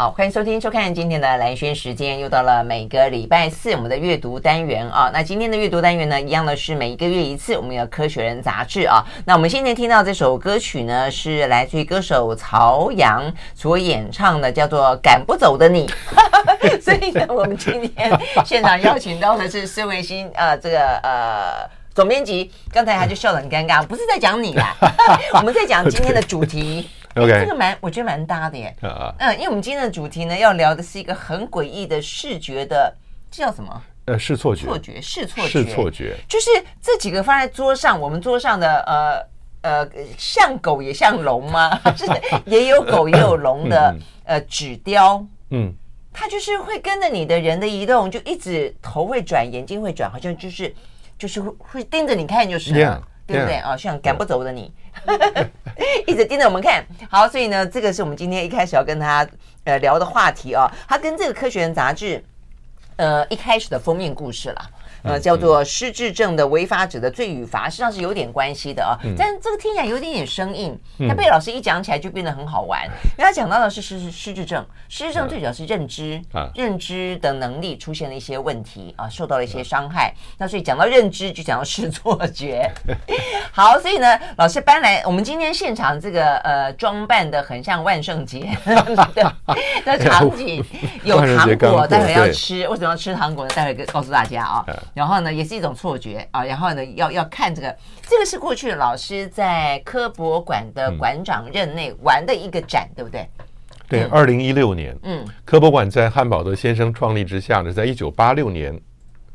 好，欢迎收听、收看今天的兰轩时间，又到了每个礼拜四我们的阅读单元啊。那今天的阅读单元呢，一样的是每一个月一次，我们有《科学人》杂志啊。那我们现在听到这首歌曲呢，是来自于歌手曹阳所演唱的，叫做《赶不走的你》。所以呢，我们今天 现场邀请到的是孙维新，呃，这个呃总编辑。刚才他就笑得很尴尬，不是在讲你啦，我们在讲今天的主题。OK，这个蛮，我觉得蛮搭的耶。嗯，因为我们今天的主题呢，要聊的是一个很诡异的视觉的，这叫什么？呃，视错觉。错觉，视错觉。视错觉。就是这几个放在桌上，我们桌上的呃呃，像狗也像龙吗？就是也有狗也有龙的呃纸雕。嗯。它就是会跟着你的人的移动，就一直头会转，眼睛会转，好像就是就是会会盯着你看，就是。Yeah. 对不对啊？像赶不走的你，一直盯着我们看。好，所以呢，这个是我们今天一开始要跟他呃聊的话题啊。他跟这个《科学人》杂志呃一开始的封面故事了。呃，叫做失智症的违法者的罪与罚，实际上是有点关系的啊。但这个听起来有点点生硬，他被老师一讲起来就变得很好玩。因为他讲到的是失失失智症，失智症最主要是认知啊，认知的能力出现了一些问题啊，受到了一些伤害。那所以讲到认知，就讲到视错觉。好，所以呢，老师搬来我们今天现场这个呃装扮的很像万圣节 的场景，有糖果，待会要吃。为什么要吃糖果呢？待会告诉大家啊。然后呢，也是一种错觉啊。然后呢，要要看这个，这个是过去老师在科博馆的馆长任内玩的一个展，嗯、对不对？对，二零一六年，嗯，科博馆在汉堡德先生创立之下呢，在一九八六年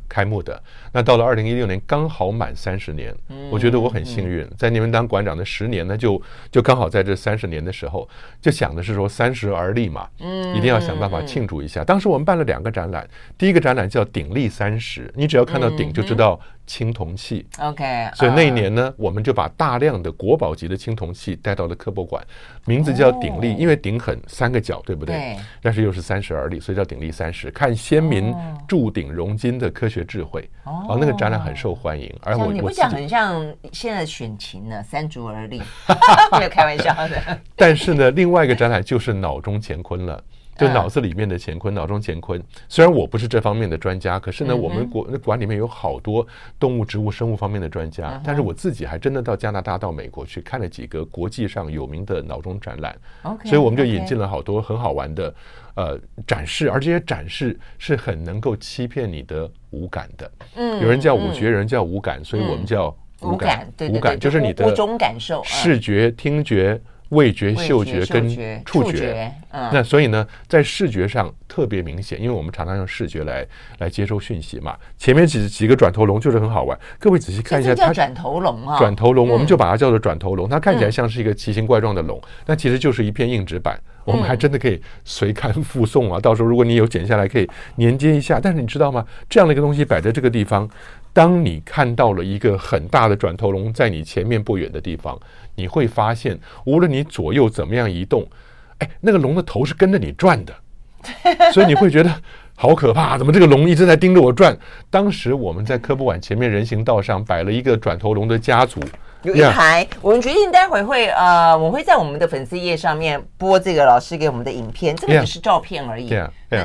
开幕的。那到了二零一六年，刚好满三十年，我觉得我很幸运，在你们当馆长的十年呢，就就刚好在这三十年的时候，就想的是说三十而立嘛，一定要想办法庆祝一下。当时我们办了两个展览，第一个展览叫“鼎立三十”，你只要看到鼎就知道青铜器。OK，所以那一年呢，我们就把大量的国宝级的青铜器带到了科博馆，名字叫“鼎立”，因为鼎很三个角，对不对？但是又是三十而立，所以叫“鼎立三十”，看先民铸鼎融金的科学智慧。哦，那个展览很受欢迎，而我你不讲很像现在选情呢，三足而立，没有开玩笑的。但是呢，另外一个展览就是脑中乾坤了，就脑子里面的乾坤，脑中乾坤。虽然我不是这方面的专家，可是呢，我们馆馆里面有好多动物、植物、生物方面的专家。但是我自己还真的到加拿大、到美国去看了几个国际上有名的脑中展览，所以我们就引进了好多很好玩的。呃，展示，而这些展示是很能够欺骗你的五感的。嗯，有人叫五觉，有人叫五感，所以我们叫五感。五感就是你的五种感受：视觉、听觉、味觉、嗅觉跟触觉。嗯，那所以呢，在视觉上特别明显，因为我们常常用视觉来来接收讯息嘛。前面几几个转头龙就是很好玩，各位仔细看一下，它转头龙啊，转头龙，我们就把它叫做转头龙。它看起来像是一个奇形怪状的龙，但其实就是一片硬纸板。我们还真的可以随刊附送啊！到时候如果你有剪下来，可以连接一下。但是你知道吗？这样的一个东西摆在这个地方，当你看到了一个很大的转头龙在你前面不远的地方，你会发现，无论你左右怎么样移动，哎，那个龙的头是跟着你转的，所以你会觉得好可怕！怎么这个龙一直在盯着我转？当时我们在科博馆前面人行道上摆了一个转头龙的家族。有一排，我们决定待会会呃，我会在我们的粉丝页上面播这个老师给我们的影片，这个只是照片而已。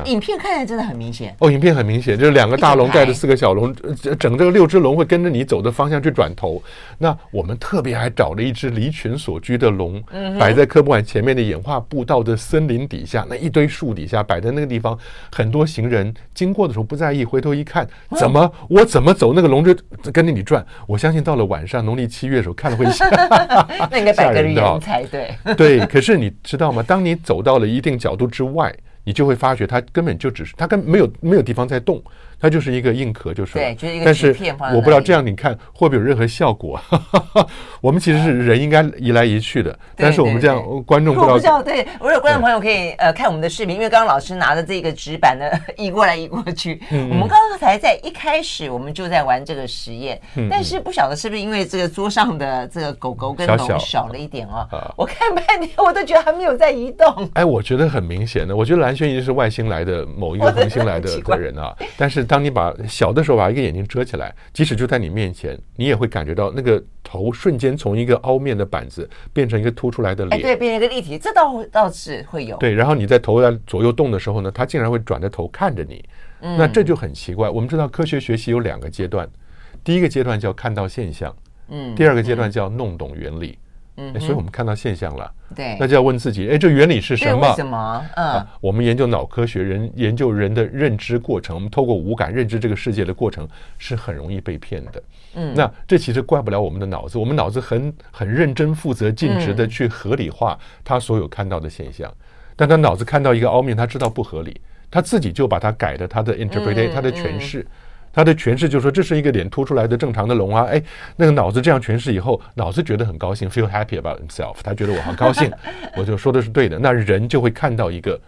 影片看起来真的很明显哦，影片很明显，就是两个大龙带着四个小龙，整这个六只龙会跟着你走的方向去转头。那我们特别还找了一只离群所居的龙，摆在科博馆前面的演化步道的森林底下，那一堆树底下摆在那个地方，很多行人经过的时候不在意，回头一看，怎么我怎么走，那个龙就跟着你转。我相信到了晚上，农历七月的时候看了会吓，那应该摆个人才对。对，可是你知道吗？当你走到了一定角度之外。你就会发觉它根本就只是它根本没有没有地方在动。它就是一个硬壳，就是。对，就是一个。但是我不知道这样你看会不会有任何效果？我们其实是人应该移来移去的，但是我们这样观众不知道。不知道，对，我有观众朋友可以呃看我们的视频，因为刚刚老师拿着这个纸板呢 移过来移过去。我们刚刚才在一开始我们就在玩这个实验，但是不晓得是不是因为这个桌上的这个狗狗跟龙小了一点哦。我看半天我都觉得还没有在移动。哎，我觉得很明显的，我觉得兰兰萱一定是外星来的某一个恒星来的的人啊。但是当你把小的时候把一个眼睛遮起来，即使就在你面前，你也会感觉到那个头瞬间从一个凹面的板子变成一个凸出来的脸，对，变成一个立体，这倒倒是会有。对，然后你在头在左右动的时候呢，它竟然会转着头看着你，那这就很奇怪。我们知道科学学习有两个阶段，第一个阶段叫看到现象，嗯，第二个阶段叫弄懂原理。嗯，所以我们看到现象了，对，那就要问自己，哎，这原理是什么？为什么？嗯、啊，我们研究脑科学，人研究人的认知过程，我们透过五感认知这个世界的过程，是很容易被骗的。嗯，那这其实怪不了我们的脑子，我们脑子很很认真、负责、尽职的去合理化他所有看到的现象，嗯、但他脑子看到一个凹面，他知道不合理，他自己就把它改的他的 interpretation，他的诠释。他的诠释就是说，这是一个脸凸出来的正常的龙啊，哎，那个脑子这样诠释以后，脑子觉得很高兴，feel happy about himself，他觉得我好高兴，我就说的是对的，那人就会看到一个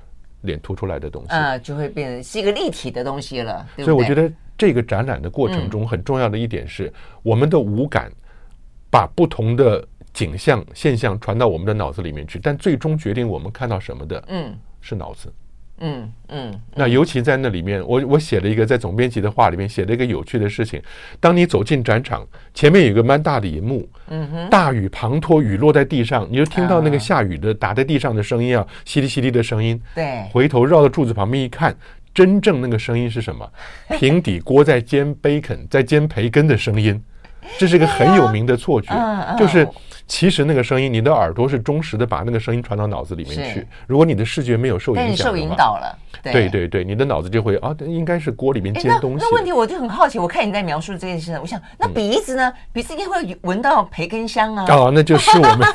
脸凸出来的东西，啊，就会变成是一个立体的东西了。对对，所以我觉得这个展览的过程中很重要的一点是，嗯、我们的五感把不同的景象现象传到我们的脑子里面去，但最终决定我们看到什么的，嗯，是脑子。嗯嗯嗯，那尤其在那里面，我我写了一个在总编辑的话里面写了一个有趣的事情。当你走进展场，前面有一个蛮大的银幕，嗯哼，大雨滂沱，雨落在地上，你就听到那个下雨的打在地上的声音啊，淅沥淅沥的声音。对，回头绕到柱子旁边一看，真正那个声音是什么？平底锅在煎 bacon，在煎培根的声音。这是一个很有名的错觉，就是。其实那个声音，你的耳朵是忠实的，把那个声音传到脑子里面去。如果你的视觉没有受影响，受引导了，对对对，你的脑子就会啊，应该是锅里面煎东西。那问题我就很好奇，我看你在描述这件事，我想那鼻子呢？鼻子应该会闻到培根香啊。哦，那就是我们，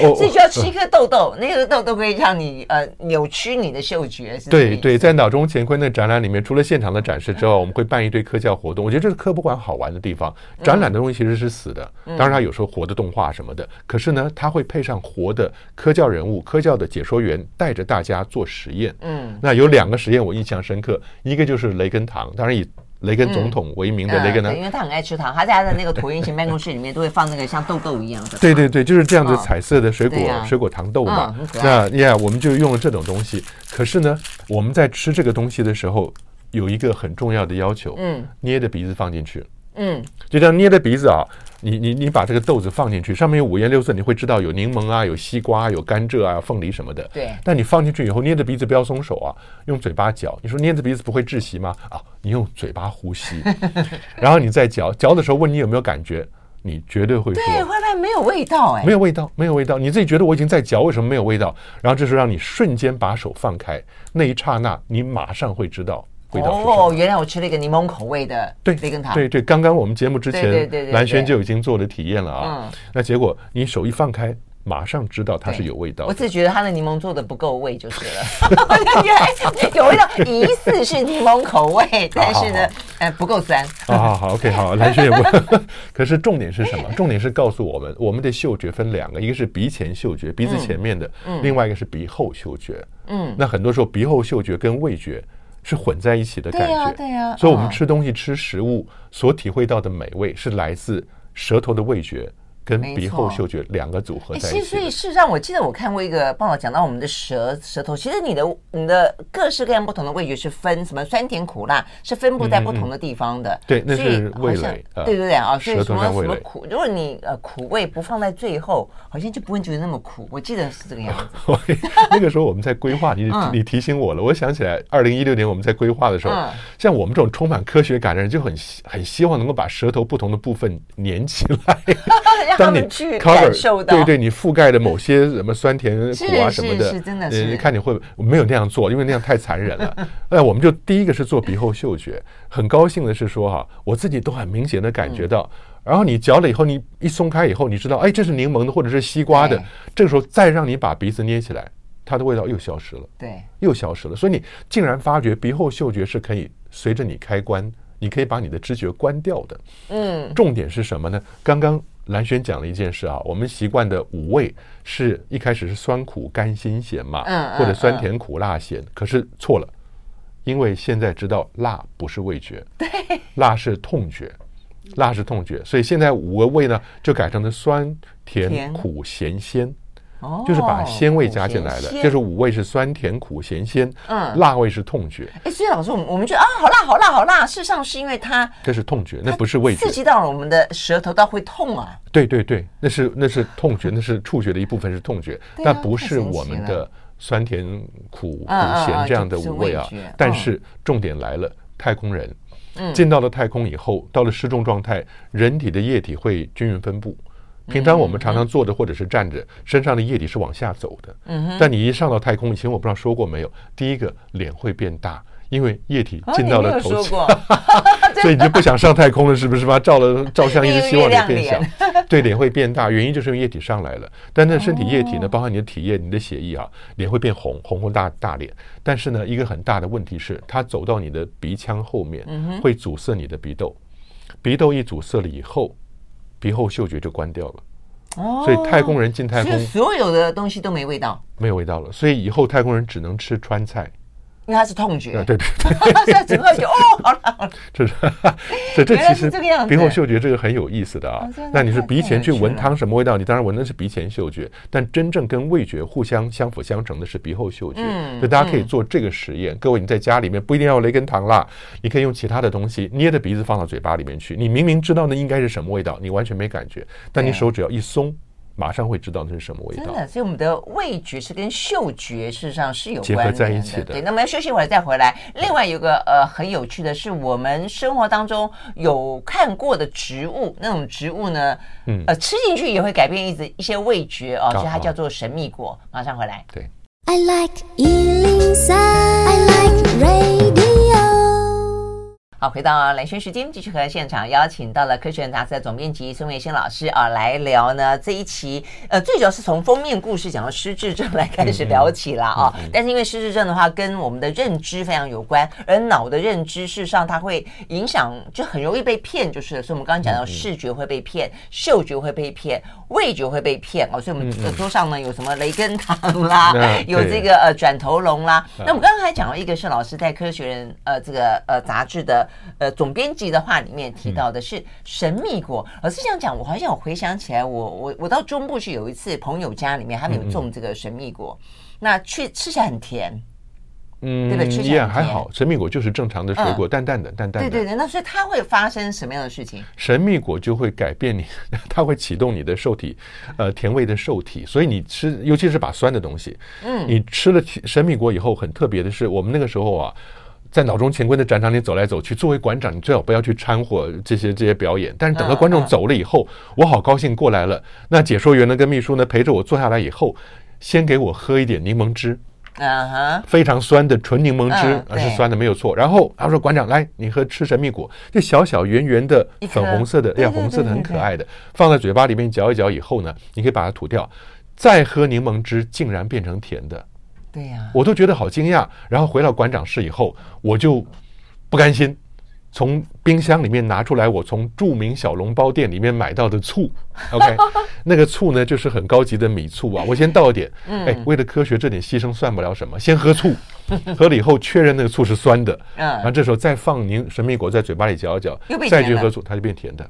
所以需要吃一颗豆豆，那个豆豆可以让你呃扭曲你的嗅觉。对对，在脑中乾坤的展览里面，除了现场的展示之外，我们会办一堆科教活动。我觉得这是科博馆好玩的地方。展览的东西其实是死的，当然它有时候活的动画什么的。可是呢，他会配上活的科教人物、科教的解说员，带着大家做实验。嗯，那有两个实验我印象深刻，一个就是雷根糖，当然以雷根总统为名的雷根呢，因为他很爱吃糖，他在他的那个椭圆形办公室里面都会放那个像豆豆一样的。对对对，就是这样子彩色的水果水果糖豆嘛。那呀，我们就用了这种东西。可是呢，我们在吃这个东西的时候，有一个很重要的要求，嗯，捏着鼻子放进去。嗯，就这样捏着鼻子啊，你你你把这个豆子放进去，上面有五颜六色，你会知道有柠檬啊，有西瓜，有甘蔗啊，凤梨什么的。对。但你放进去以后，捏着鼻子不要松手啊，用嘴巴嚼。你说捏着鼻子不会窒息吗？啊，你用嘴巴呼吸，然后你再嚼，嚼的时候问你有没有感觉，你绝对会说。对，会没有味道？哎，没有味道，没有味道。你自己觉得我已经在嚼，为什么没有味道？然后这时候让你瞬间把手放开，那一刹那你马上会知道。哦，原来我吃了一个柠檬口味的对雷根糖。对对，刚刚我们节目之前，蓝轩就已经做了体验了啊。那结果你手一放开，马上知道它是有味道。我自己觉得它的柠檬做的不够味就是了。原来有味道，疑似是柠檬口味，但是呢，呃，不够酸。好好好，OK，好，蓝轩也不。可是重点是什么？重点是告诉我们，我们的嗅觉分两个，一个是鼻前嗅觉，鼻子前面的；另外一个是鼻后嗅觉。嗯，那很多时候鼻后嗅觉跟味觉。是混在一起的感觉，对呀，对呀。所以，我们吃东西、吃食物所体会到的美味，是来自舌头的味觉。跟鼻后嗅觉两个组合在一起。其实，所以事实上，我记得我看过一个报道，讲到我们的舌舌头，其实你的你的各式各样不同的味觉是分什么酸甜苦辣，是分布在不同的地方的。对，那是味蕾。对对对啊，所以什么什么苦，如果你呃苦味不放在最后，好像就不会觉得那么苦。我记得是这个样子。那个时候我们在规划，你你提醒我了，我想起来，二零一六年我们在规划的时候，像我们这种充满科学感的人，就很很希望能够把舌头不同的部分粘起来。当你 cover 对对，你覆盖的某些什么酸甜苦啊什么的，是真的是，你看你会没有那样做，因为那样太残忍了。那 我们就第一个是做鼻后嗅觉，很高兴的是说哈，我自己都很明显的感觉到。然后你嚼了以后，你一松开以后，你知道，哎，这是柠檬的或者是西瓜的。这个时候再让你把鼻子捏起来，它的味道又消失了，对，又消失了。所以你竟然发觉鼻后嗅觉是可以随着你开关，你可以把你的知觉关掉的。嗯，重点是什么呢？刚刚。兰萱讲了一件事啊，我们习惯的五味是一开始是酸苦甘辛咸嘛，或者酸甜苦辣咸，可是错了，因为现在知道辣不是味觉，对，辣是痛觉，辣是痛觉，所以现在五个味呢就改成了酸甜。苦咸鲜，哦，就是把鲜味加进来了，就是五味是酸甜苦咸鲜，嗯，辣味是痛觉。哎，所以老师，我们我们觉得啊，好辣，好辣，好辣，事实上是因为它这是痛觉，那不是味觉，刺激到了我们的舌头，到会痛啊。对对对，那是那是痛觉，那是触觉的一部分是痛觉，但不是我们的酸甜苦苦咸这样的五味啊。但是重点来了，太空人进到了太空以后，到了失重状态，人体的液体会均匀分布。平常我们常常坐着或者是站着，身上的液体是往下走的。嗯，但你一上到太空，以前我不知道说过没有，第一个脸会变大，因为液体进到了头顶，所以你就不想上太空了，是不是吧？照了照相，一直希望脸变小，对，脸会变大，原因就是因为液体上来了。但那身体液体呢，包含你的体液、你的血液啊，脸会变红，红红大大脸。但是呢，一个很大的问题是，它走到你的鼻腔后面，会阻塞你的鼻窦，鼻窦一阻塞了以后。鼻后嗅觉就关掉了，哦，所以太空人进太空，所有的东西都没味道，没有味道了，所以以后太空人只能吃川菜。因为它是痛觉，对对对，现在整个就哦，好了好了，这是这这其实鼻后嗅觉这个很有意思的啊。那你是鼻前去闻汤什么味道？你当然闻的是鼻前嗅觉，但真正跟味觉互相相辅相成的是鼻后嗅觉。所以大家可以做这个实验。各位你在家里面不一定要雷根糖啦，你可以用其他的东西捏着鼻子放到嘴巴里面去。你明明知道那应该是什么味道，你完全没感觉，但你手只要一松。马上会知道那是什么味道。真的，所以我们的味觉是跟嗅觉事实上是有关结合在一起的。对，那么要休息一会儿再回来。另外有个呃很有趣的是，我们生活当中有看过的植物，那种植物呢，嗯，呃，吃进去也会改变一直一些味觉哦，所以它叫做神秘果。马上回来。对。I like 103, I like radio 好，回到蓝轩时间，继续和现场邀请到了《科学人》杂志的总编辑孙维新老师啊，来聊呢这一期。呃，最主要是从封面故事讲到失智症来开始聊起了啊。嗯嗯、但是因为失智症的话，跟我们的认知非常有关，而脑的认知事实上它会影响，就很容易被骗，就是。所以我们刚刚讲到视觉会被骗，嗅觉会被骗，味觉会被骗哦。所以我们的桌上呢有什么雷根糖啦，有这个呃转头龙啦。那我们刚刚还讲到一个是老师在《科学人》呃这个呃杂志的。呃，总编辑的话里面提到的是神秘果。老师这样讲，我好像有回想起来我，我我我到中部去有一次朋友家里面，他们有种这个神秘果，那去吃起来很甜，嗯，对不对？吃起来还好，神秘果就是正常的水果，嗯、淡淡的，淡淡的。对对对，那所以它会发生什么样的事情？神秘果就会改变你，它会启动你的受体，呃，甜味的受体，所以你吃，尤其是把酸的东西，嗯，你吃了神秘果以后，很特别的是，我们那个时候啊。在脑中乾坤的展场里走来走去，作为馆长，你最好不要去掺和这些这些表演。但是等到观众走了以后，我好高兴过来了。那解说员呢，跟秘书呢陪着我坐下来以后，先给我喝一点柠檬汁，啊哈，非常酸的纯柠檬汁，而是酸的没有错。然后他说：“馆长，来，你喝吃神秘果，这小小圆圆的粉红色的，哎呀，红色的很可爱的，放在嘴巴里面嚼一嚼以后呢，你可以把它吐掉，再喝柠檬汁，竟然变成甜的。”对呀，我都觉得好惊讶。然后回到馆长室以后，我就不甘心，从冰箱里面拿出来我从著名小笼包店里面买到的醋。OK，那个醋呢，就是很高级的米醋啊。我先倒一点，哎，为了科学这点牺牲算不了什么。先喝醋，喝了以后确认那个醋是酸的，然后这时候再放柠神秘果在嘴巴里嚼一嚼，再去喝醋，它就变甜的。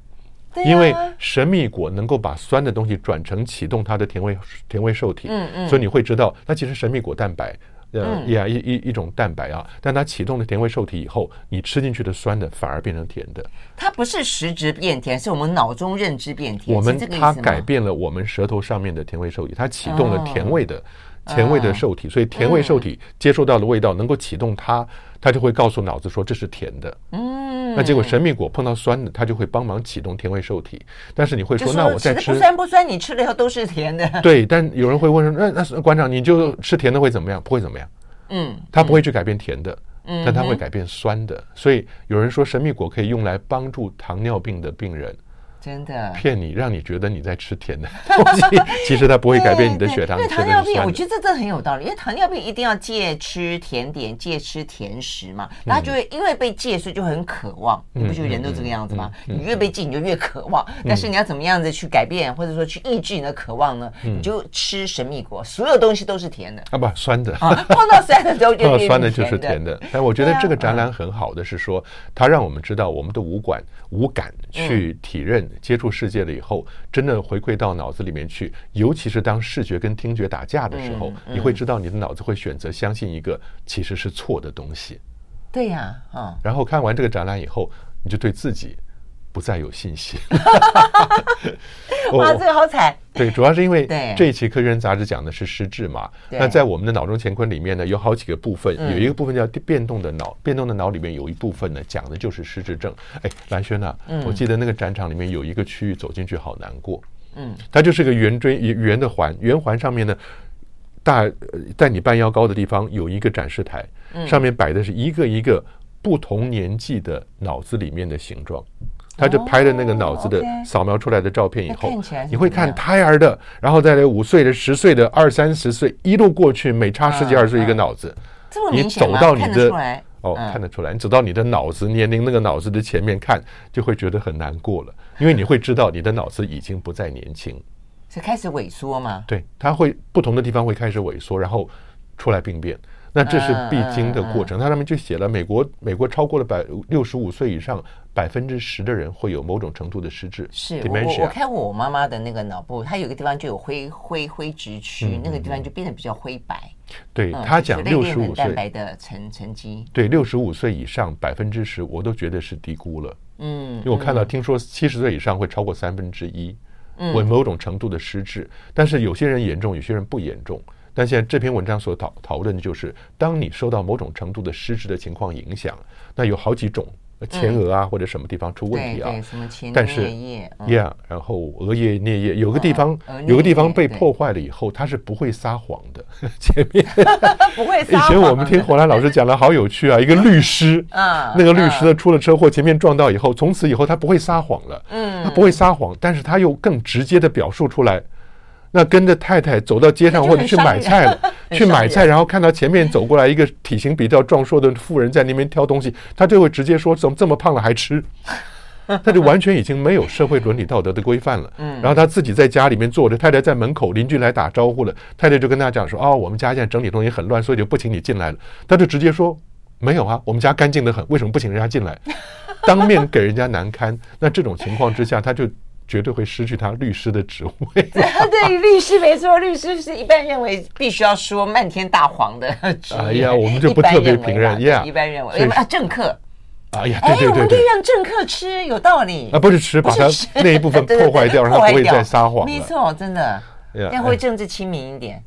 因为神秘果能够把酸的东西转成启动它的甜味甜味受体，嗯嗯，所以你会知道，它其实神秘果蛋白，呃，呀一一一种蛋白啊，但它启动了甜味受体以后，你吃进去的酸的反而变成甜的。它不是实质变甜，是我们脑中认知变甜。我们它改变了我们舌头上面的甜味受体，它启动了甜味的甜味的受体，所以甜味受体接受到的味道能够启动它，它就会告诉脑子说这是甜的。嗯。那结果神秘果碰到酸的，它就会帮忙启动甜味受体。但是你会说，那我再吃不酸不酸，你吃了以后都是甜的。对，但有人会问说，那那馆长你就吃甜的会怎么样？不会怎么样。嗯，它不会去改变甜的，但它会改变酸的。所以有人说神秘果可以用来帮助糖尿病的病人。真的骗你，让你觉得你在吃甜的 东西，其实它不会改变你的血糖。因为糖尿病，我觉得这真的很有道理。因为糖尿病一定要戒吃甜点，戒吃甜食嘛，然后就会因为被戒，所以就很渴望。你不觉得人都这个样子吗？你越被戒，你就越渴望。但是你要怎么样子去改变，或者说去抑制你的渴望呢？你就吃神秘果，所有东西都是甜的啊，不酸的。碰到酸的时候就 酸的就是甜的。但我觉得这个展览很好的是说，它让我们知道我们的五感五感去体认。接触世界了以后，真的回馈到脑子里面去，尤其是当视觉跟听觉打架的时候，嗯嗯、你会知道你的脑子会选择相信一个其实是错的东西。对呀，啊。然后看完这个展览以后，你就对自己。不再有信心，哇，这个好惨。对，主要是因为这一期《科学人》杂志讲的是失智嘛。那在我们的脑中乾坤里面呢，有好几个部分，有一个部分叫变动的脑，变动的脑里面有一部分呢，讲的就是失智症。哎，蓝轩呐，我记得那个展场里面有一个区域走进去好难过。嗯，它就是个圆锥圆的环，圆环上面呢，大在你半腰高的地方有一个展示台，上面摆的是一个一个不同年纪的脑子里面的形状。他就拍了那个脑子的扫描出来的照片以后，你会看胎儿的，然后再来五岁的、十岁的、二三十岁，一路过去，每差十几二十岁一个脑子。你走到你的哦，看得出来，你走到你的脑子年龄那个脑子的前面看，就会觉得很难过了，因为你会知道你的脑子已经不再年轻，是开始萎缩吗？对，它会不同的地方会开始萎缩，然后出来病变。那这是必经的过程，它上面就写了，美国美国超过了百六十五岁以上百分之十的人会有某种程度的失智。是我我看过我妈妈的那个脑部，它有个地方就有灰灰灰质区，那个地方就变得比较灰白。对他讲六十五岁蛋白的沉沉积，对六十五岁以上百分之十，我都觉得是低估了。嗯，因为我看到听说七十岁以上会超过三分之一，为某种程度的失智，但是有些人严重，有些人不严重。但现在这篇文章所讨讨论的就是，当你受到某种程度的失职的情况影响，那有好几种前额啊或者什么地方出问题啊。但是，yeah，然后额叶颞叶有个地方有个地方被破坏了以后，它是不会撒谎的。前面 不会撒谎。以前我们听火兰老师讲的好有趣啊，一个律师啊，那个律师呢出了车祸，前面撞到以后，从此以后他不会撒谎了。嗯，他不会撒谎，但是他又更直接的表述出来。那跟着太太走到街上或者去买菜了，去买菜，然后看到前面走过来一个体型比较壮硕的妇人在那边挑东西，他就会直接说：“怎么这么胖了还吃？” 他就完全已经没有社会伦理道德的规范了。然后他自己在家里面坐着，太太在门口，邻居来打招呼了，太太就跟他讲说：“哦，我们家现在整理东西很乱，所以就不请你进来了。”他就直接说：“没有啊，我们家干净的很，为什么不请人家进来？”当面给人家难堪。那这种情况之下，他就。绝对会失去他律师的职位。对，律师没错，律师是一般认为必须要说漫天大谎的职业。哎呀，我们就不特别评论。呀，一般认为啊，政客。哎呀，对对对，我们可以让政客吃，有道理。啊，不是吃，把他那一部分 破坏掉，让他不会再撒谎。没错，真的，要会政治亲民一点。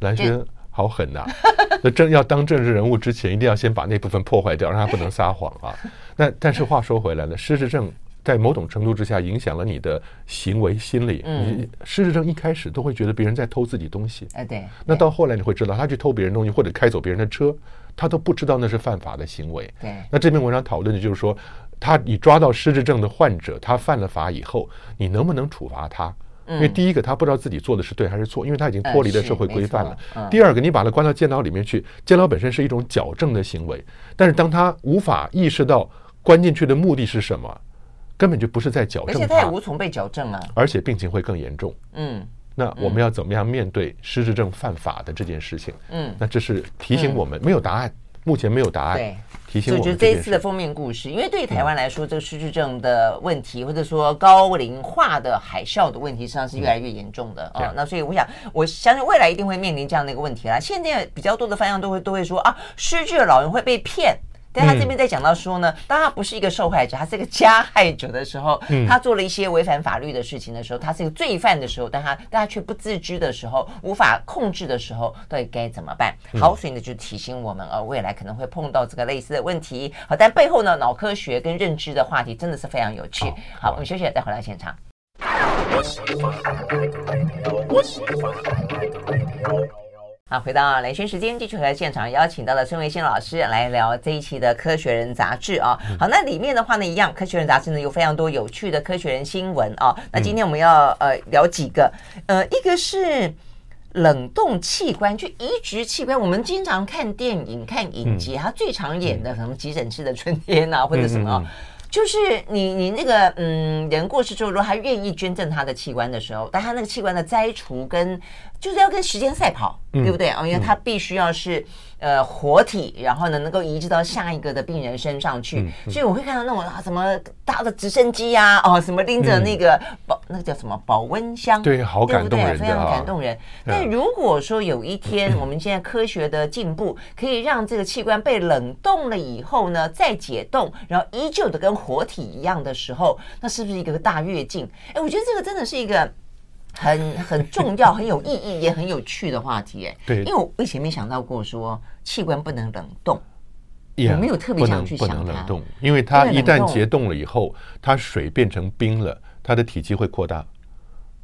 蓝轩好狠呐！那政要当政治人物之前，一定要先把那部分破坏掉，让他不能撒谎啊。那但是话说回来了，失智症。在某种程度之下，影响了你的行为心理。嗯，你失智症一开始都会觉得别人在偷自己东西。哎，对。那到后来你会知道，他去偷别人东西或者开走别人的车，他都不知道那是犯法的行为。对。那这篇文章讨论的就是说，他你抓到失智症的患者，他犯了法以后，你能不能处罚他？因为第一个，他不知道自己做的是对还是错，因为他已经脱离了社会规范了。第二个，你把他关到监牢里面去，监牢本身是一种矫正的行为，但是当他无法意识到关进去的目的是什么？根本就不是在矫正，而且他也无从被矫正啊，而且病情会更严重。嗯，那我们要怎么样面对失智症犯法的这件事情？嗯，那这是提醒我们，没有答案，目前没有答案。对，提醒我们。就这一次的封面故事，因为对于台湾来说，这个失智症的问题，或者说高龄化的海啸的问题，实际上是越来越严重的啊。那所以我想，我相信未来一定会面临这样的一个问题啦。现在比较多的方向都会都会说啊，失智的老人会被骗。但他这边在讲到说呢，当他不是一个受害者，他是一个加害者的时候，他做了一些违反法律的事情的时候，他是一个罪犯的时候，但他但他却不自知的时候，无法控制的时候，到底该怎么办？好，所以呢就提醒我们，呃，未来可能会碰到这个类似的问题。好，但背后呢，脑科学跟认知的话题真的是非常有趣。好，我们休息了，再回到现场。好，回到雷轩时间，继续和现场邀请到了孙维新老师来聊这一期的《科学人》杂志啊。好，那里面的话呢，一样，《科学人》杂志呢有非常多有趣的科学人新闻啊。那今天我们要呃聊几个，呃，一个是冷冻器官，就移植器官。我们经常看电影、看影集，它最常演的什么急诊室的春天啊，或者什么。就是你你那个嗯，人过世之后，如果他愿意捐赠他的器官的时候，但他那个器官的摘除跟就是要跟时间赛跑，对不对啊？因为它必须要是呃活体，然后呢能够移植到下一个的病人身上去。所以我会看到那种啊什么大的直升机呀、啊，哦什么拎着那个保、嗯、那个叫什么保温箱，对，好感动人的，非常感动人。但如果说有一天 我们现在科学的进步可以让这个器官被冷冻了以后呢，再解冻，然后依旧的跟活体一样的时候，那是不是一个大跃进？哎，我觉得这个真的是一个。很很重要、很有意义、也很有趣的话题，哎，对，因为我以前没想到过说器官不能冷冻，也没有特别想去想它，不能冷冻，因为它一旦结冻了以后，它水变成冰了，它的体积会扩大，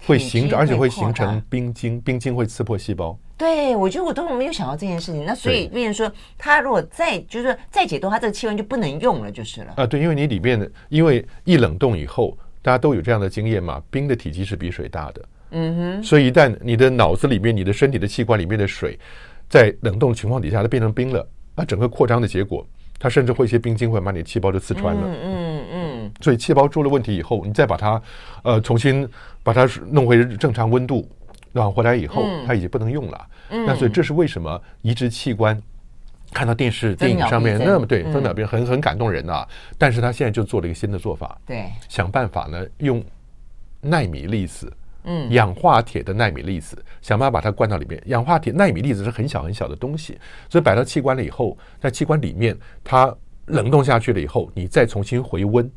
会形成，而且会形成冰晶，冰晶会刺破细胞。对，我觉得我都没有想到这件事情。那所以，变成说，它如果再就是再解冻，它这个器官就不能用了，就是了。啊，对，因为你里面的，因为一冷冻以后，大家都有这样的经验嘛，冰的体积是比水大的。嗯哼，所以一旦你的脑子里面、你的身体的器官里面的水在冷冻的情况底下，它变成冰了，那整个扩张的结果，它甚至会一些冰晶会把你的细胞就刺穿了。嗯嗯嗯。所以细胞出了问题以后，你再把它呃重新把它弄回正常温度暖回来以后，它已经不能用了。嗯。那所以这是为什么移植器官看到电视电影上面那么对分秒必争很很感动人啊？但是他现在就做了一个新的做法，对，想办法呢用纳米粒子。嗯，氧化铁的纳米粒子，想办法把它灌到里面。氧化铁纳米粒子是很小很小的东西，所以摆到器官了以后，在器官里面它冷冻下去了以后，你再重新回温。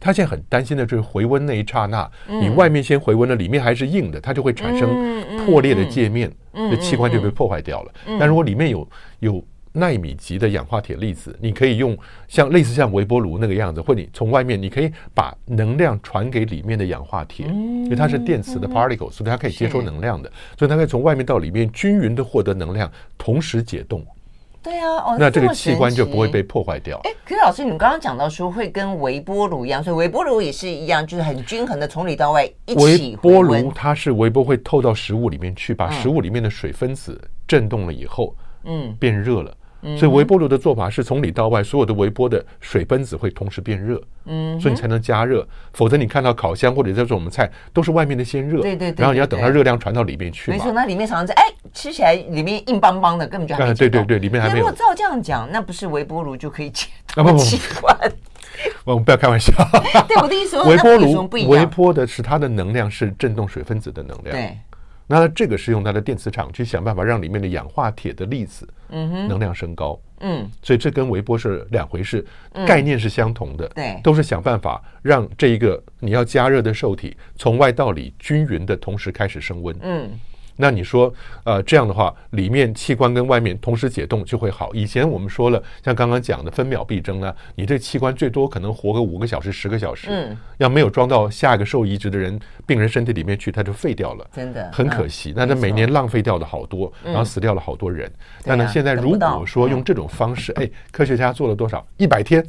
他现在很担心的就是回温那一刹那，你外面先回温了，里面还是硬的，它就会产生破裂的界面，这器官就被破坏掉了。但如果里面有有。奈米级的氧化铁粒子，你可以用像类似像微波炉那个样子，或你从外面，你可以把能量传给里面的氧化铁，因为它是电磁的 particle，所以它可以接收能量的，所以它可以从外面到里面均匀的获得能量，同时解冻。对啊，哦，那这个器官就不会被破坏掉。哎，可是老师，你们刚刚讲到说会跟微波炉一样，所以微波炉也是一样，就是很均衡的从里到外一起。微波炉它是微波会透到食物里面去，把食物里面的水分子震动了以后，嗯，变热了。所以微波炉的做法是从里到外，所有的微波的水分子会同时变热，嗯，所以你才能加热。否则你看到烤箱或者在做我们菜都是外面的先热，对对对，然后你要等它热量传到里面去。没错，那里面常常在哎，吃起来里面硬邦邦的，根本就还没。对对对，里面还没有。如果照这样讲，那不是微波炉就可以解 啊？不不不，我们不要开玩笑。对，我的意思说，微波炉微波的是它的能量是震动水分子的能量。对。那这个是用它的电磁场去想办法让里面的氧化铁的粒子，嗯，能量升高，嗯，所以这跟微波是两回事，概念是相同的，对，都是想办法让这一个你要加热的受体从外到里均匀的同时开始升温，嗯。那你说，呃，这样的话，里面器官跟外面同时解冻就会好。以前我们说了，像刚刚讲的分秒必争呢，你这器官最多可能活个五个小时、十个小时，嗯，要没有装到下一个受移植的人病人身体里面去，它就废掉了，真的很可惜。那它每年浪费掉了好多，然后死掉了好多人。但呢，现在如果说用这种方式，哎，科学家做了多少？一百天。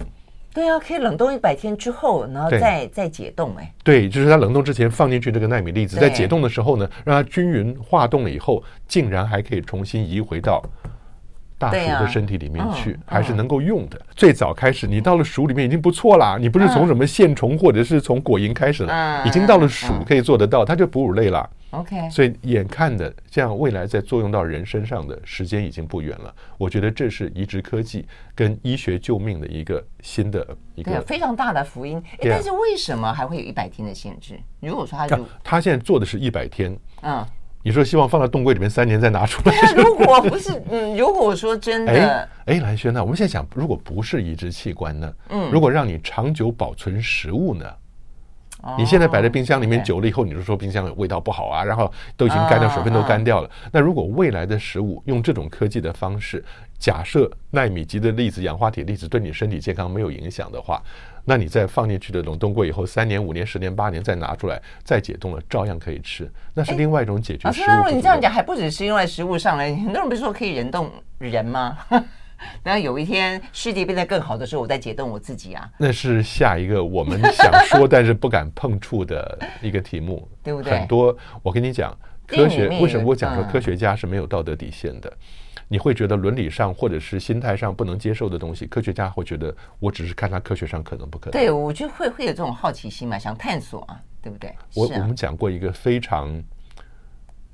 对啊，可以冷冻一百天之后，然后再再解冻哎。对，就是它冷冻之前放进去这个纳米粒子，在解冻的时候呢，让它均匀化冻了以后，竟然还可以重新移回到大鼠的身体里面去，还是能够用的。最早开始，你到了鼠里面已经不错啦，你不是从什么线虫或者是从果蝇开始了，已经到了鼠可以做得到，它就哺乳类了。OK，所以眼看的这样未来在作用到人身上的时间已经不远了。我觉得这是移植科技跟医学救命的一个新的一个非常大的福音。哎，但是为什么还会有一百天的限制？如果说他就他现在做的是一百天，嗯，你说希望放在冻柜里面三年再拿出来？如果不是，嗯，如果说真的，哎，哎，兰轩呢？我们现在想，如果不是移植器官呢？嗯，如果让你长久保存食物呢？你现在摆在冰箱里面久了以后，你就说冰箱味道不好啊，然后都已经干掉，水分都干掉了。那如果未来的食物用这种科技的方式，假设纳米级的粒子、氧化铁粒子对你身体健康没有影响的话，那你再放进去的冷冻过以后，三年、五年、十年、八年再拿出来再解冻了，照样可以吃。那是另外一种解决食物。那如果你这样讲，还不只是用在食物上来，很多人不是说可以人冻人吗？等有一天世界变得更好的时候，我再解冻我自己啊。那是下一个我们想说但是不敢碰触的一个题目，对不对？很多，我跟你讲，科学为什么我讲说科学家是没有道德底线的？你会觉得伦理上或者是心态上不能接受的东西，科学家会觉得我只是看他科学上可能不可能。对，我就会会有这种好奇心嘛，想探索啊，对不对？我我们讲过一个非常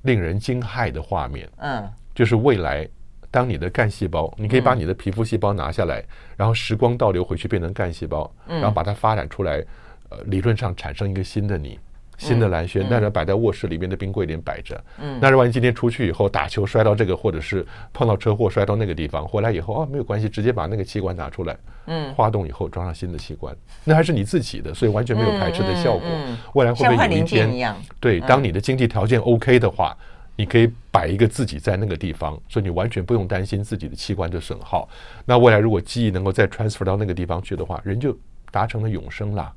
令人惊骇的画面，嗯，就是未来。当你的干细胞，你可以把你的皮肤细胞拿下来，然后时光倒流回去变成干细胞，然后把它发展出来，呃，理论上产生一个新的你。新的蓝轩，但是摆在卧室里面的冰柜里面摆着。嗯，那是万一今天出去以后打球摔到这个，或者是碰到车祸摔到那个地方，回来以后哦，没有关系，直接把那个器官拿出来，嗯，化冻以后装上新的器官，那还是你自己的，所以完全没有排斥的效果。未来会不会有一天，对，当你的经济条件 OK 的话，你可以摆一个自己在那个地方，所以你完全不用担心自己的器官的损耗。那未来如果记忆能够再 transfer 到那个地方去的话，人就达成了永生了。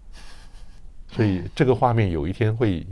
所以这个画面有一天会，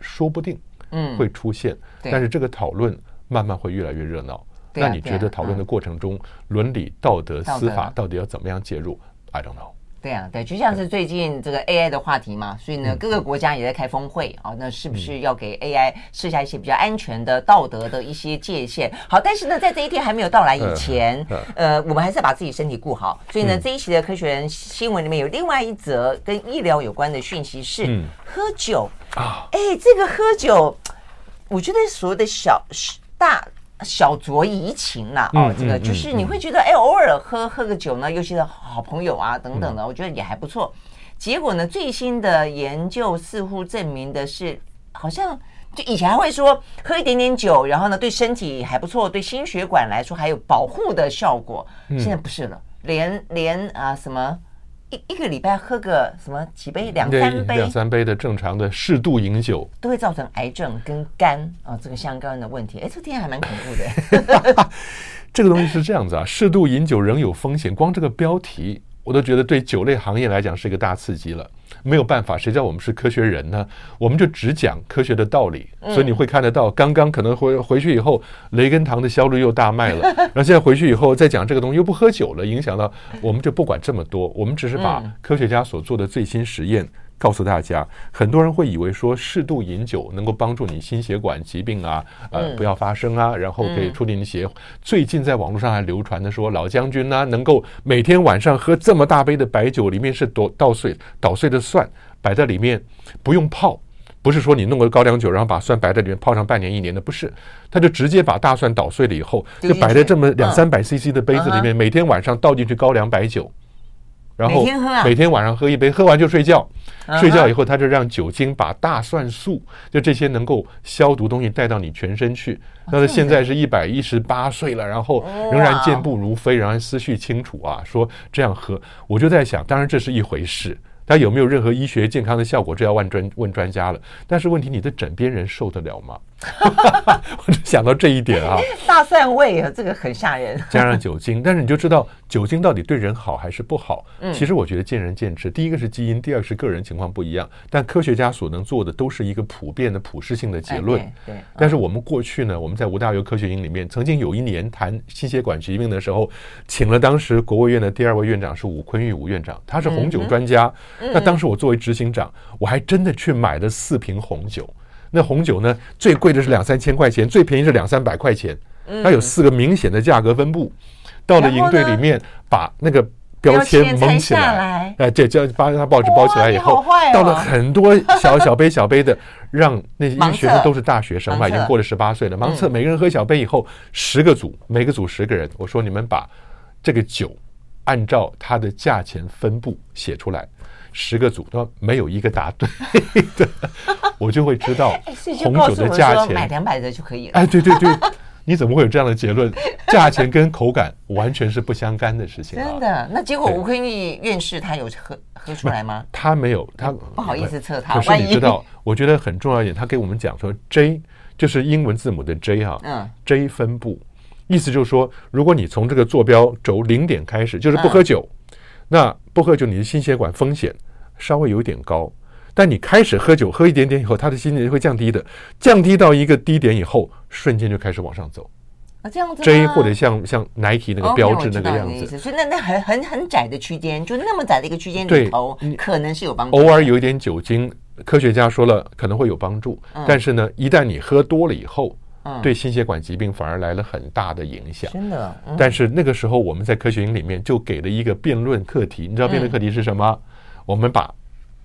说不定，嗯，会出现。但是这个讨论慢慢会越来越热闹。那你觉得讨论的过程中，伦理、道德、司法到底要怎么样介入？I don't know。对啊，对，就像是最近这个 AI 的话题嘛，所以呢，各个国家也在开峰会啊。那是不是要给 AI 设下一些比较安全的道德的一些界限？好，但是呢，在这一天还没有到来以前，呃，我们还是要把自己身体顾好。所以呢，这一期的科学人新闻里面有另外一则跟医疗有关的讯息是喝酒啊。哎，这个喝酒，我觉得所谓的小大。小酌怡情啦，哦，这个就是你会觉得，哎，偶尔喝喝个酒呢，尤其是好朋友啊等等的，我觉得也还不错。结果呢，最新的研究似乎证明的是，好像就以前还会说喝一点点酒，然后呢对身体还不错，对心血管来说还有保护的效果。现在不是了，连连啊什么。一一个礼拜喝个什么几杯两三杯两三杯的正常的适度饮酒，都会造成癌症跟肝啊这个相关的问题。哎，这天还蛮恐怖的。这个东西是这样子啊，适度饮酒仍有风险。光这个标题。我都觉得对酒类行业来讲是一个大刺激了，没有办法，谁叫我们是科学人呢？我们就只讲科学的道理，所以你会看得到，刚刚可能回回去以后，雷根糖的销路又大卖了，然后现在回去以后再讲这个东西又不喝酒了，影响到我们就不管这么多，我们只是把科学家所做的最新实验。告诉大家，很多人会以为说适度饮酒能够帮助你心血管疾病啊，呃，不要发生啊，然后可以促进你血。最近在网络上还流传的说，老将军呢能够每天晚上喝这么大杯的白酒，里面是捣捣碎捣碎的蒜摆在里面，不用泡，不是说你弄个高粱酒，然后把蒜摆在里面泡上半年一年的，不是，他就直接把大蒜捣碎了以后，就摆在这么两三百 CC 的杯子里面，每天晚上倒进去高粱白酒。然后每天晚上喝一杯，喝完就睡觉。睡觉以后，他就让酒精把大蒜素，就这些能够消毒东西带到你全身去。那他现在是一百一十八岁了，然后仍然健步如飞，仍然后思绪清楚啊，说这样喝，我就在想，当然这是一回事。它有没有任何医学健康的效果？这要问专问专家了。但是问题，你的枕边人受得了吗？我就想到这一点啊。大蒜味啊，这个很吓人。加上酒精，但是你就知道酒精到底对人好还是不好？嗯，其实我觉得见仁见智。第一个是基因，第二个是个人情况不一样。但科学家所能做的都是一个普遍的、普适性的结论。对。但是我们过去呢，我们在吴大猷科学营里面，曾经有一年谈心血管疾病的时候，请了当时国务院的第二位院长是吴坤玉吴院长，他是红酒专家。那当时我作为执行长，我还真的去买了四瓶红酒。那红酒呢，最贵的是两三千块钱，最便宜是两三百块钱。它有四个明显的价格分布。到了营队里面，把那个标签蒙起来，哎，这这把它报纸包起来以后，到了很多小小杯小杯的，让那些因为学生都是大学生嘛，已经过了十八岁了，盲测每个人喝小杯以后，十个组，每个组十个人，我说你们把这个酒按照它的价钱分布写出来。十个组都没有一个答对的，我就会知道红酒的价钱买两百的就可以了。哎，对对对，你怎么会有这样的结论？价钱跟口感完全是不相干的事情。真的？那结果吴坤玉院士他有喝喝出来吗？他没有，他不好意思测他。可是你知道，我觉得很重要一点，他给我们讲说，J 就是英文字母的 J 哈，嗯，J 分布，意思就是说，如果你从这个坐标轴零点开始，就是不喝酒，那不喝酒，你的心血管风险。稍微有点高，但你开始喝酒，喝一点点以后，他的心率会降低的，降低到一个低点以后，瞬间就开始往上走。啊，这样子。J 或者像像 Nike 那个标志那个样子，所以那那很很很窄的区间，就那么窄的一个区间里头，可能是有帮助。偶尔有一点酒精，科学家说了可能会有帮助，但是呢，一旦你喝多了以后，对心血管疾病反而来了很大的影响。真的。但是那个时候我们在科学营里面就给了一个辩论课题，你知道辩论课题是什么？我们把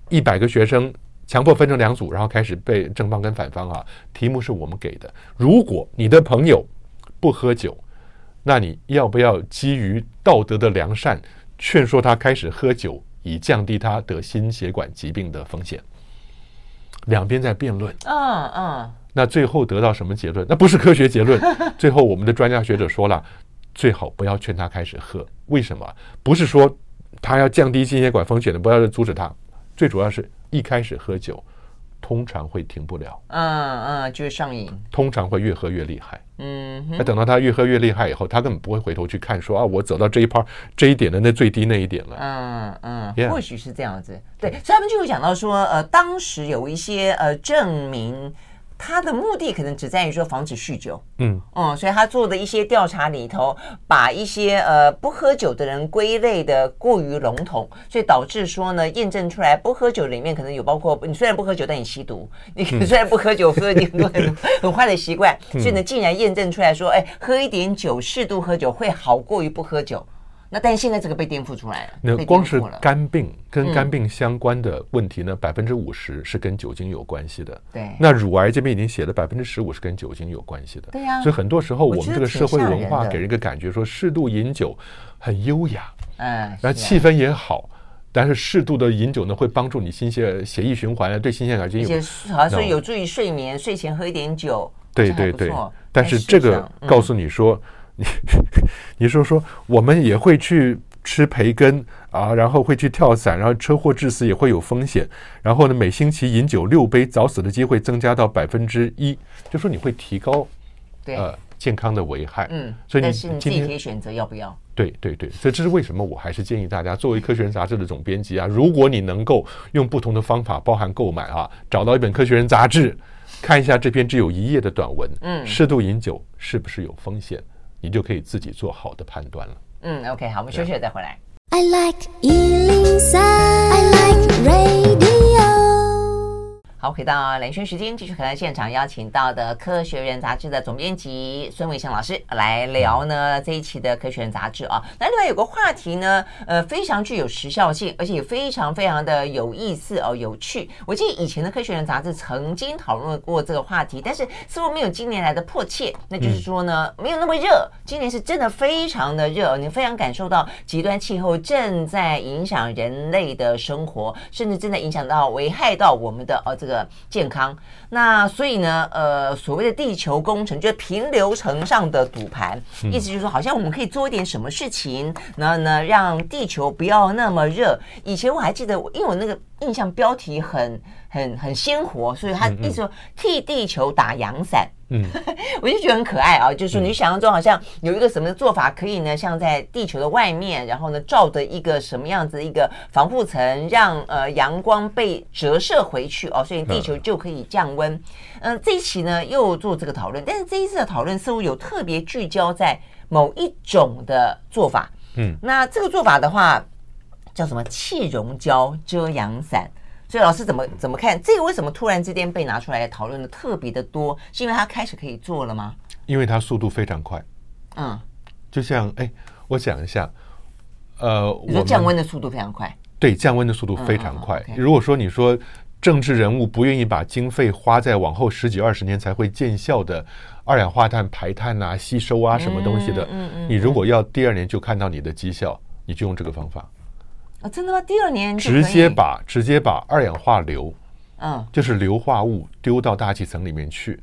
一百个学生强迫分成两组，然后开始背正方跟反方啊。题目是我们给的。如果你的朋友不喝酒，那你要不要基于道德的良善，劝说他开始喝酒，以降低他得心血管疾病的风险？两边在辩论，嗯嗯，那最后得到什么结论？那不是科学结论。最后我们的专家学者说了，最好不要劝他开始喝。为什么？不是说他要降低心血管风险的，不要阻止他。最主要是一开始喝酒。通常会停不了，嗯嗯，就会上瘾，通常会越喝越厉害，嗯，那等到他越喝越厉害以后，他根本不会回头去看说啊，我走到这一趴这一点的那最低那一点了，嗯嗯，yeah. 或许是这样子，对，所以他们就会讲到说，呃，当时有一些呃证明。他的目的可能只在于说防止酗酒，嗯。嗯，所以他做的一些调查里头，把一些呃不喝酒的人归类的过于笼统，所以导致说呢，验证出来不喝酒里面可能有包括你虽然不喝酒，但你吸毒，你虽然不喝酒，所以你很多很很坏的习惯，所以呢，竟 然验证出来说，哎，喝一点酒，适度喝酒会好过于不喝酒。那但是现在这个被颠覆出来了，那光是肝病跟肝病相关的问题呢，百分之五十是跟酒精有关系的。对，那乳癌这边已经写了百分之十五是跟酒精有关系的。对呀，所以很多时候我们这个社会文化给人一个感觉说，适度饮酒很优雅，嗯，然后气氛也好，但是适度的饮酒呢会帮助你心血血液循环啊，对心血管疾病有，好像说有助于睡眠，睡前喝一点酒，对对对。但是这个告诉你说。你 你说说，我们也会去吃培根啊，然后会去跳伞，然后车祸致死也会有风险。然后呢，每星期饮酒六杯，早死的机会增加到百分之一。就说你会提高对呃健康的危害。嗯，所以你但是你自己可以选择要不要。对对对，所以这是为什么我还是建议大家，作为《科学人》杂志的总编辑啊，如果你能够用不同的方法，包含购买啊，找到一本《科学人》杂志，看一下这篇只有一页的短文，嗯，适度饮酒是不是有风险？你就可以自己做好的判断了。嗯，OK，好，我们休息了再回来。I like 103, I like radio. 好，回到连线时间，继续和现场邀请到的《科学人》杂志的总编辑孙伟强老师来聊呢这一期的《科学人》杂志啊。那另外有个话题呢，呃，非常具有时效性，而且也非常非常的有意思哦，有趣。我记得以前的《科学人》杂志曾经讨论过这个话题，但是似乎没有今年来的迫切。那就是说呢，没有那么热。今年是真的非常的热，你非常感受到极端气候正在影响人类的生活，甚至正在影响到、危害到我们的呃这个。的健康，那所以呢，呃，所谓的地球工程就是平流层上的赌盘，意思就是说，好像我们可以做一点什么事情，然后呢，让地球不要那么热。以前我还记得，因为我那个印象标题很很很鲜活，所以他一直说替地球打阳伞。嗯，我就觉得很可爱啊，就是你想象中好像有一个什么做法可以呢，像在地球的外面，然后呢照的一个什么样子一个防护层，让呃阳光被折射回去哦，所以地球就可以降温。嗯、呃，这一期呢又做这个讨论，但是这一次的讨论似乎有特别聚焦在某一种的做法。嗯，那这个做法的话叫什么？气溶胶遮阳伞。所以老师怎么怎么看这个？为什么突然之间被拿出来讨论的特别的多？是因为它开始可以做了吗？因为它速度非常快。嗯，就像哎，我讲一下，呃，你说降温的速度非常快。对，降温的速度非常快。如果说你说政治人物不愿意把经费花在往后十几二十年才会见效的二氧化碳排碳啊、吸收啊什么东西的，嗯嗯，你如果要第二年就看到你的绩效，你就用这个方法。啊，真的吗？第二年直接把直接把二氧化硫，嗯，就是硫化物丢到大气层里面去，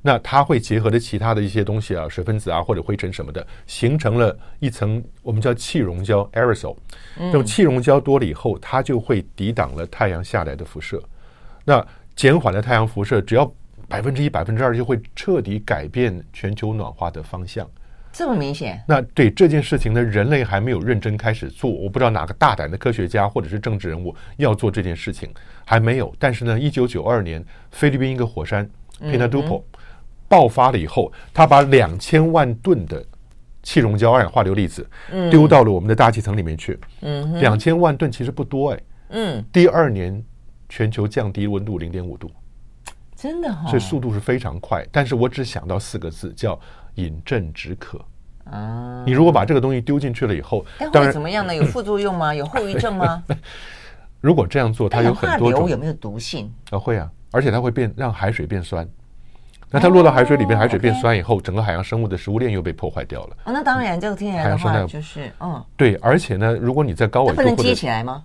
那它会结合的其他的一些东西啊，水分子啊或者灰尘什么的，形成了一层我们叫气溶胶 （aerosol）。那种气溶胶多了以后，它就会抵挡了太阳下来的辐射，那减缓了太阳辐射，只要百分之一、百分之二，就会彻底改变全球暖化的方向。这么明显？那对这件事情呢，人类还没有认真开始做。我不知道哪个大胆的科学家或者是政治人物要做这件事情，还没有。但是呢，一九九二年，菲律宾一个火山 Pinatubo 爆发了以后，他把两千万吨的气溶胶二氧化硫粒子丢到了我们的大气层里面去。嗯，两千万吨其实不多哎。嗯，第二年全球降低温度零点五度，真的哈，所以速度是非常快。但是我只想到四个字叫。饮鸩止渴啊！你如果把这个东西丢进去了以后，但会怎么样呢？有副作用吗？有后遗症吗？如果这样做，它有很多种。有没有毒性？啊，会啊，而且它会变让海水变酸。那它落到海水里面，海水变酸以后，整个海洋生物的食物链又被破坏掉了。哦，那当然，这个听起来的话就是，嗯，对，而且呢，如果你在高纬度，不能接起来吗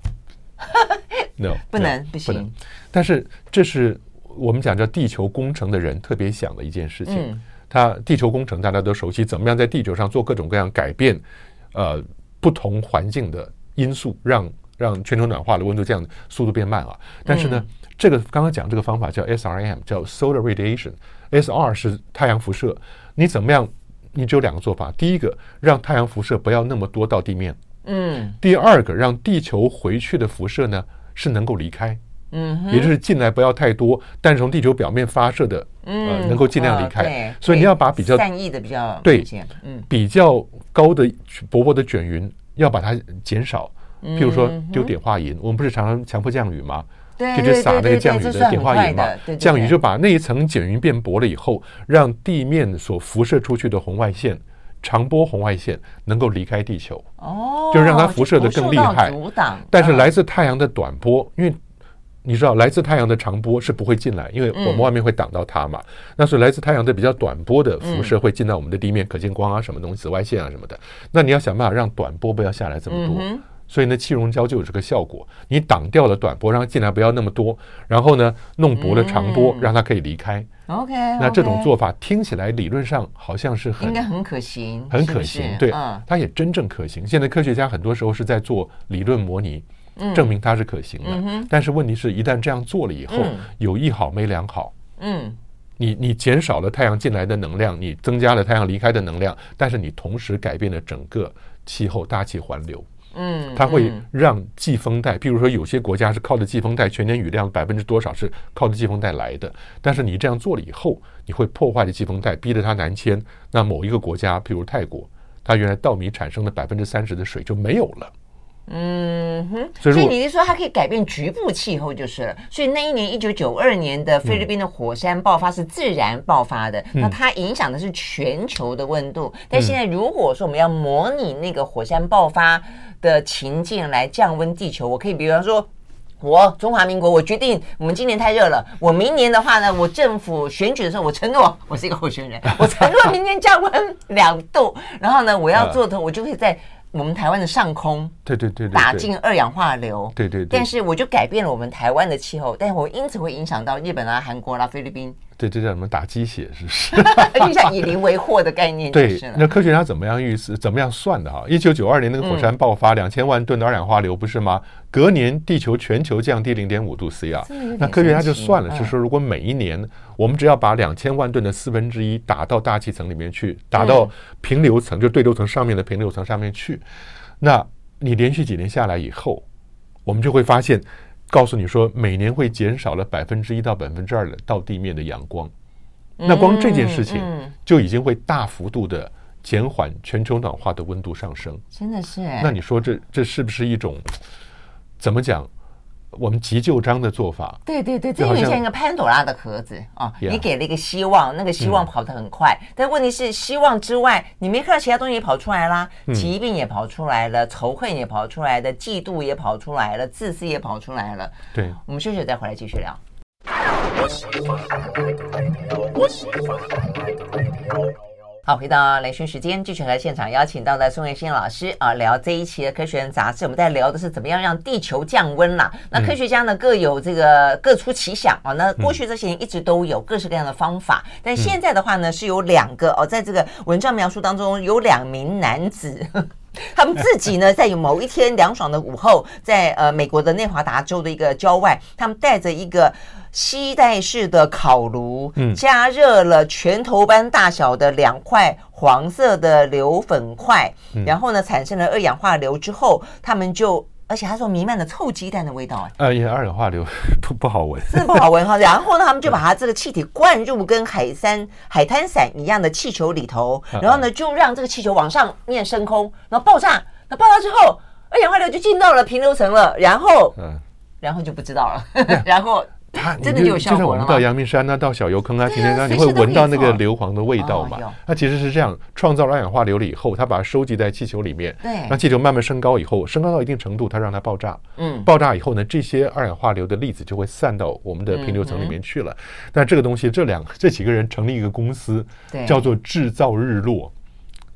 ？No，不能，不行。但是这是我们讲叫地球工程的人特别想的一件事情。他地球工程大家都熟悉，怎么样在地球上做各种各样改变，呃，不同环境的因素，让让全球暖化的温度这样速度变慢啊。但是呢，这个刚刚讲这个方法叫 SRM，叫 Solar Radiation。S R 是太阳辐射，你怎么样？你只有两个做法：第一个，让太阳辐射不要那么多到地面；嗯，第二个，让地球回去的辐射呢是能够离开，嗯，也就是进来不要太多，但是从地球表面发射的，呃，能够尽量离开。所以你要把比较散逸的比较对，嗯，比较高的薄薄的卷云要把它减少。譬如说丢碘化银，我们不是常常强迫降雨吗？就去撒那个降雨的碘化银嘛，降雨就把那一层卷云变薄了以后，让地面所辐射出去的红外线、长波红外线能够离开地球。哦，就让它辐射的更厉害。但是来自太阳的短波，因为你知道来自太阳的长波是不会进来，因为我们外面会挡到它嘛。那所以来自太阳的比较短波的辐射会进到我们的地面，可见光啊什么东西、紫外线啊什么的。那你要想办法让短波不要下来这么多。所以呢，气溶胶就有这个效果，你挡掉了短波，让它进来不要那么多，然后呢，弄薄了长波，让它可以离开。OK，那这种做法听起来理论上好像是很应该很可行，很可行，对，它也真正可行。现在科学家很多时候是在做理论模拟，证明它是可行的。但是问题是一旦这样做了以后，有一好没两好。嗯，你你减少了太阳进来的能量，你增加了太阳离开的能量，但是你同时改变了整个气候大气环流。嗯，它会让季风带，譬如说有些国家是靠着季风带，全年雨量百分之多少是靠着季风带来的。但是你这样做了以后，你会破坏了季风带，逼得它南迁。那某一个国家，譬如泰国，它原来稻米产生的百分之三十的水就没有了。嗯哼，所以你是说它可以改变局部气候就是了。所以那一年一九九二年的菲律宾的火山爆发是自然爆发的，那它影响的是全球的温度。但现在如果说我们要模拟那个火山爆发的情境来降温地球，我可以比方说，我中华民国，我决定我们今年太热了，我明年的话呢，我政府选举的时候，我承诺我是一个候选人，我承诺明年降温两度，然后呢，我要做的我就会在。我们台湾的上空，对对对，打进二氧化硫，对对。但是我就改变了我们台湾的气候，但是我因此会影响到日本啊、韩国啦、菲律宾。对，这叫什么打鸡血，是不是？就像以邻为壑的概念。对，那科学家怎么样预测？怎么样算的哈？一九九二年那个火山爆发，两千万吨的二氧化硫，不是吗？隔年地球全球降低零点五度 C 啊。那科学家就算了，就说如果每一年我们只要把两千万吨的四分之一打到大气层里面去，打到平流层，就对流层上面的平流层上面去，那你连续几年下来以后，我们就会发现。告诉你说，每年会减少了百分之一到百分之二的到地面的阳光，那光这件事情就已经会大幅度的减缓全球暖化的温度上升。真的是，那你说这这是不是一种怎么讲？我们急救章的做法，对对对，这有点像一个潘朵拉的盒子啊！你给了一个希望，那个希望跑得很快，但问题是希望之外，你没看到其他东西也跑出来啦，疾病也跑出来了，仇恨也跑出来了，嫉妒也跑出来了，自私也跑出来了。对，我们休息再回来继续聊。好，回到雷讯时间，继续来现场邀请到的宋岳新老师啊，聊这一期的《科学人》杂志。我们在聊的是怎么样让地球降温啦。那科学家呢各有这个各出奇想啊。那过去这些年一直都有各式各样的方法，但现在的话呢是有两个哦，在这个文章描述当中有两名男子，他们自己呢在有某一天凉爽的午后，在呃美国的内华达州的一个郊外，他们带着一个。吸带式的烤炉，加热了拳头般大小的两块黄色的硫粉块，然后呢，产生了二氧化硫之后，他们就，而且他说弥漫了臭鸡蛋的味道，哎，呃，二氧化硫 不不好闻，真的不好闻哈。然后呢，他们就把它这个气体灌入跟海山海滩伞一样的气球里头，然后呢，就让这个气球往上面升空，然后爆炸。那爆炸之后，二氧化硫就进到了平流层了，然后，然后就不知道了，然后。它真的有效果就像我们到阳明山啊，到小油坑啊，天天啊，你会闻到那个硫磺的味道嘛？它其实是这样，创造了二氧化硫了以后，它把它收集在气球里面，对，那气球慢慢升高以后，升高到一定程度，它让它爆炸，嗯，爆炸以后呢，这些二氧化硫的粒子就会散到我们的平流层里面去了。那这个东西，这两这几个人成立一个公司，叫做制造日落。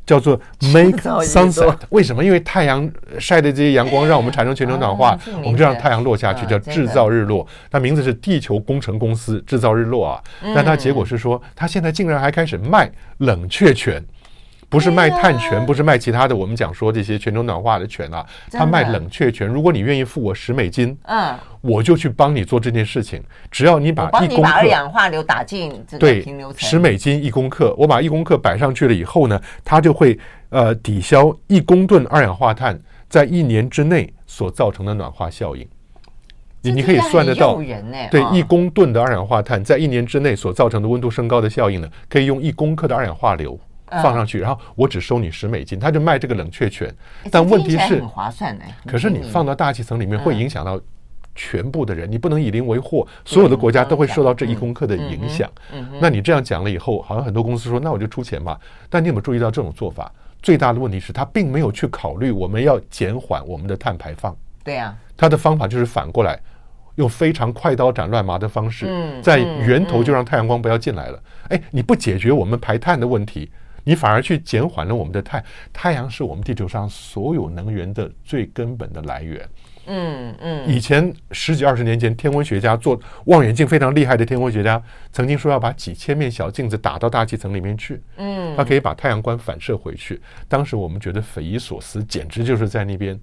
叫做 Make Sunset，为什么？因为太阳晒的这些阳光让我们产生全球暖化，我们就让太阳落下去，叫制造日落。它名字是地球工程公司制造日落啊，但它结果是说，它现在竟然还开始卖冷却泉。不是卖碳权，不是卖其他的。我们讲说这些全球暖化的权啊，他卖冷却权。如果你愿意付我十美金，嗯，我就去帮你做这件事情。只要你把一公克把二氧化硫打进这个平流层，对，十美金一公克，我把一公克摆上去了以后呢，它就会呃抵消一公吨二氧化碳在一年之内所造成的暖化效应。你你可以算得到，对，一公吨的二氧化碳在一年之内所造成的温度升高的效应呢，可以用一公克的二氧化硫。放上去，然后我只收你十美金，他就卖这个冷却权。但问题是，很划算的。可是你放到大气层里面，会影响到全部的人。你不能以邻为壑，所有的国家都会受到这一功课的影响。那你这样讲了以后，好像很多公司说，那我就出钱吧。但你有没有注意到这种做法？最大的问题是，他并没有去考虑我们要减缓我们的碳排放。对呀，他的方法就是反过来，用非常快刀斩乱麻的方式，在源头就让太阳光不要进来了。哎，你不解决我们排碳的问题。你反而去减缓了我们的太太阳是我们地球上所有能源的最根本的来源。嗯嗯。以前十几二十年前，天文学家做望远镜非常厉害的天文学家，曾经说要把几千面小镜子打到大气层里面去。嗯。它可以把太阳光反射回去。当时我们觉得匪夷所思，简直就是在那边。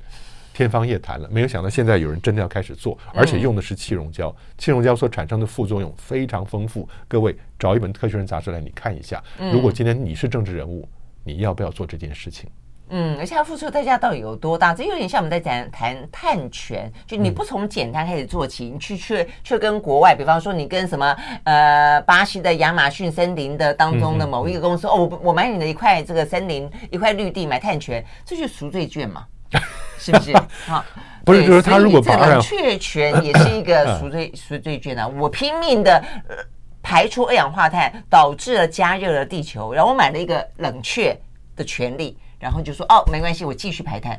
天方夜谭了，没有想到现在有人真的要开始做，而且用的是气溶胶。气溶胶所产生的副作用非常丰富，各位找一本《科学人》杂志来你看一下。如果今天你是政治人物，你要不要做这件事情？嗯，而且它付出的代价到底有多大？这有点像我们在谈谈碳权，就你不从简单开始做起，你去去去跟国外，比方说你跟什么呃巴西的亚马逊森林的当中的某一个公司，哦，我我买你的一块这个森林一块绿地买碳权，这就是赎罪券嘛。是不是？好，不是，就是他如果把冷却权也是一个赎罪赎罪券啊！我拼命的排出二氧化碳，导致了加热了地球，然后我买了一个冷却的权利，然后就说哦，没关系，我继续排碳。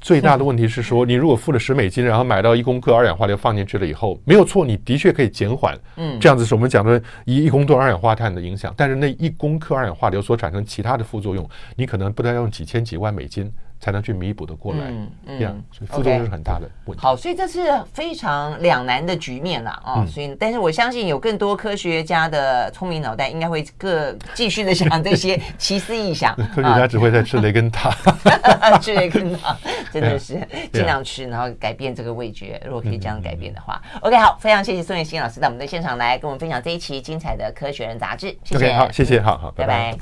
最大的问题是说，你如果付了十美金，然后买到一公克二氧化硫放进去了以后，没有错，你的确可以减缓，嗯，这样子是我们讲的一一公吨二氧化碳的影响，但是那一公克二氧化硫所产生其他的副作用，你可能不但要用几千几万美金。才能去弥补的过来，嗯嗯，所以副作用是很大的问题。好，所以这是非常两难的局面了啊。所以，但是我相信有更多科学家的聪明脑袋，应该会各继续的想这些奇思异想。科学家只会在吃雷根糖，吃雷根糖真的是尽量吃，然后改变这个味觉。如果可以这样改变的话，OK，好，非常谢谢宋月新老师到我们的现场来跟我们分享这一期精彩的《科学人》杂志。谢谢，好，谢谢，好好，拜拜。